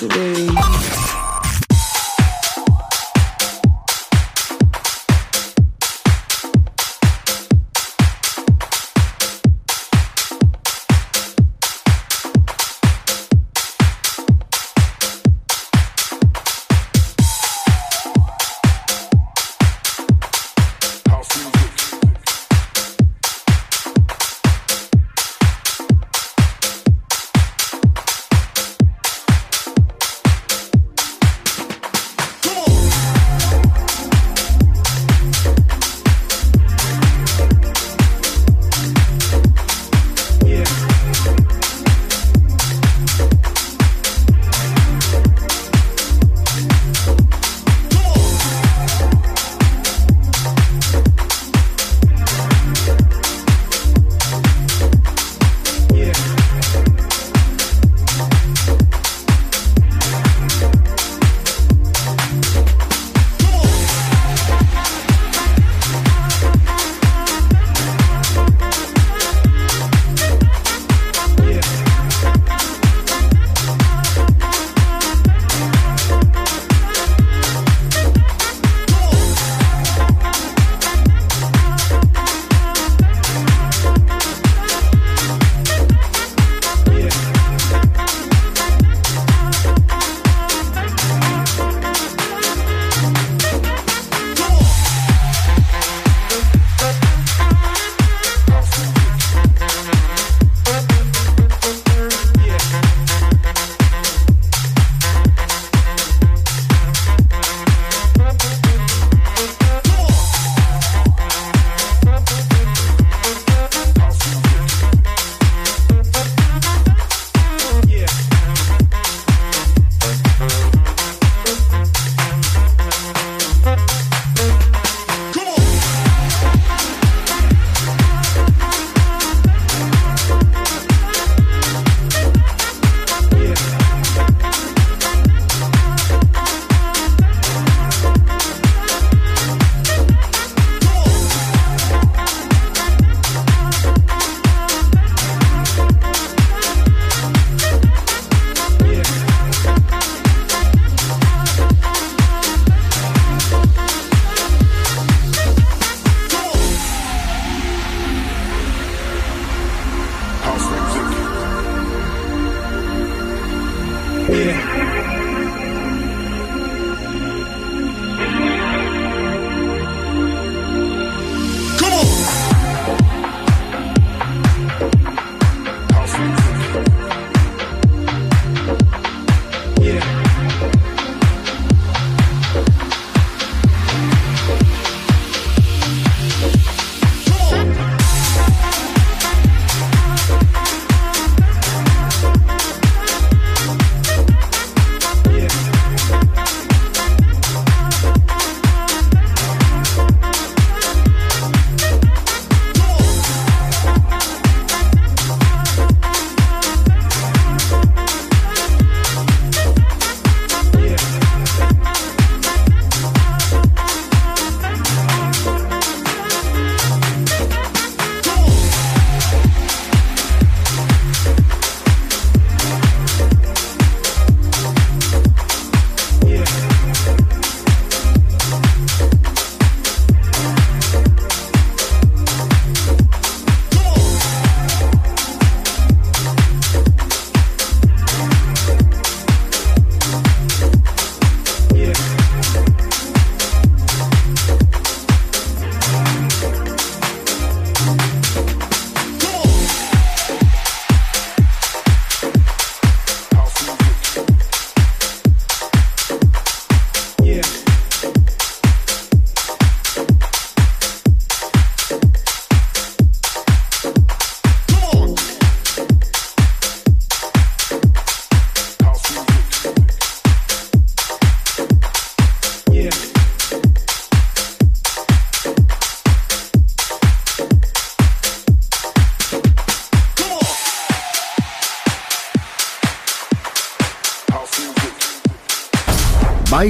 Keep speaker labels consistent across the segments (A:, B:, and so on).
A: today.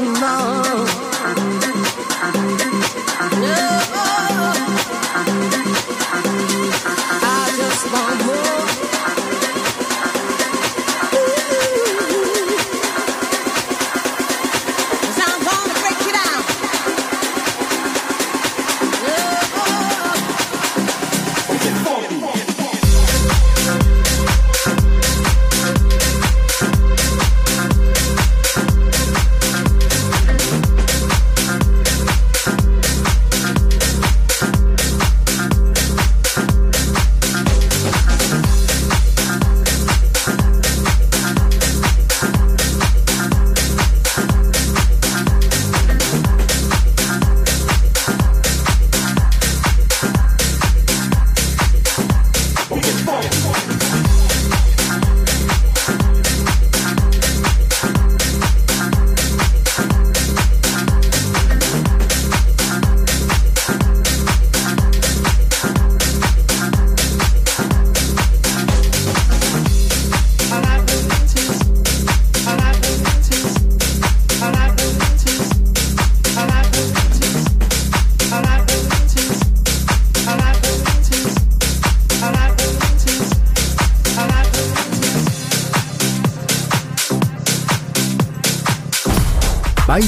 B: anymore.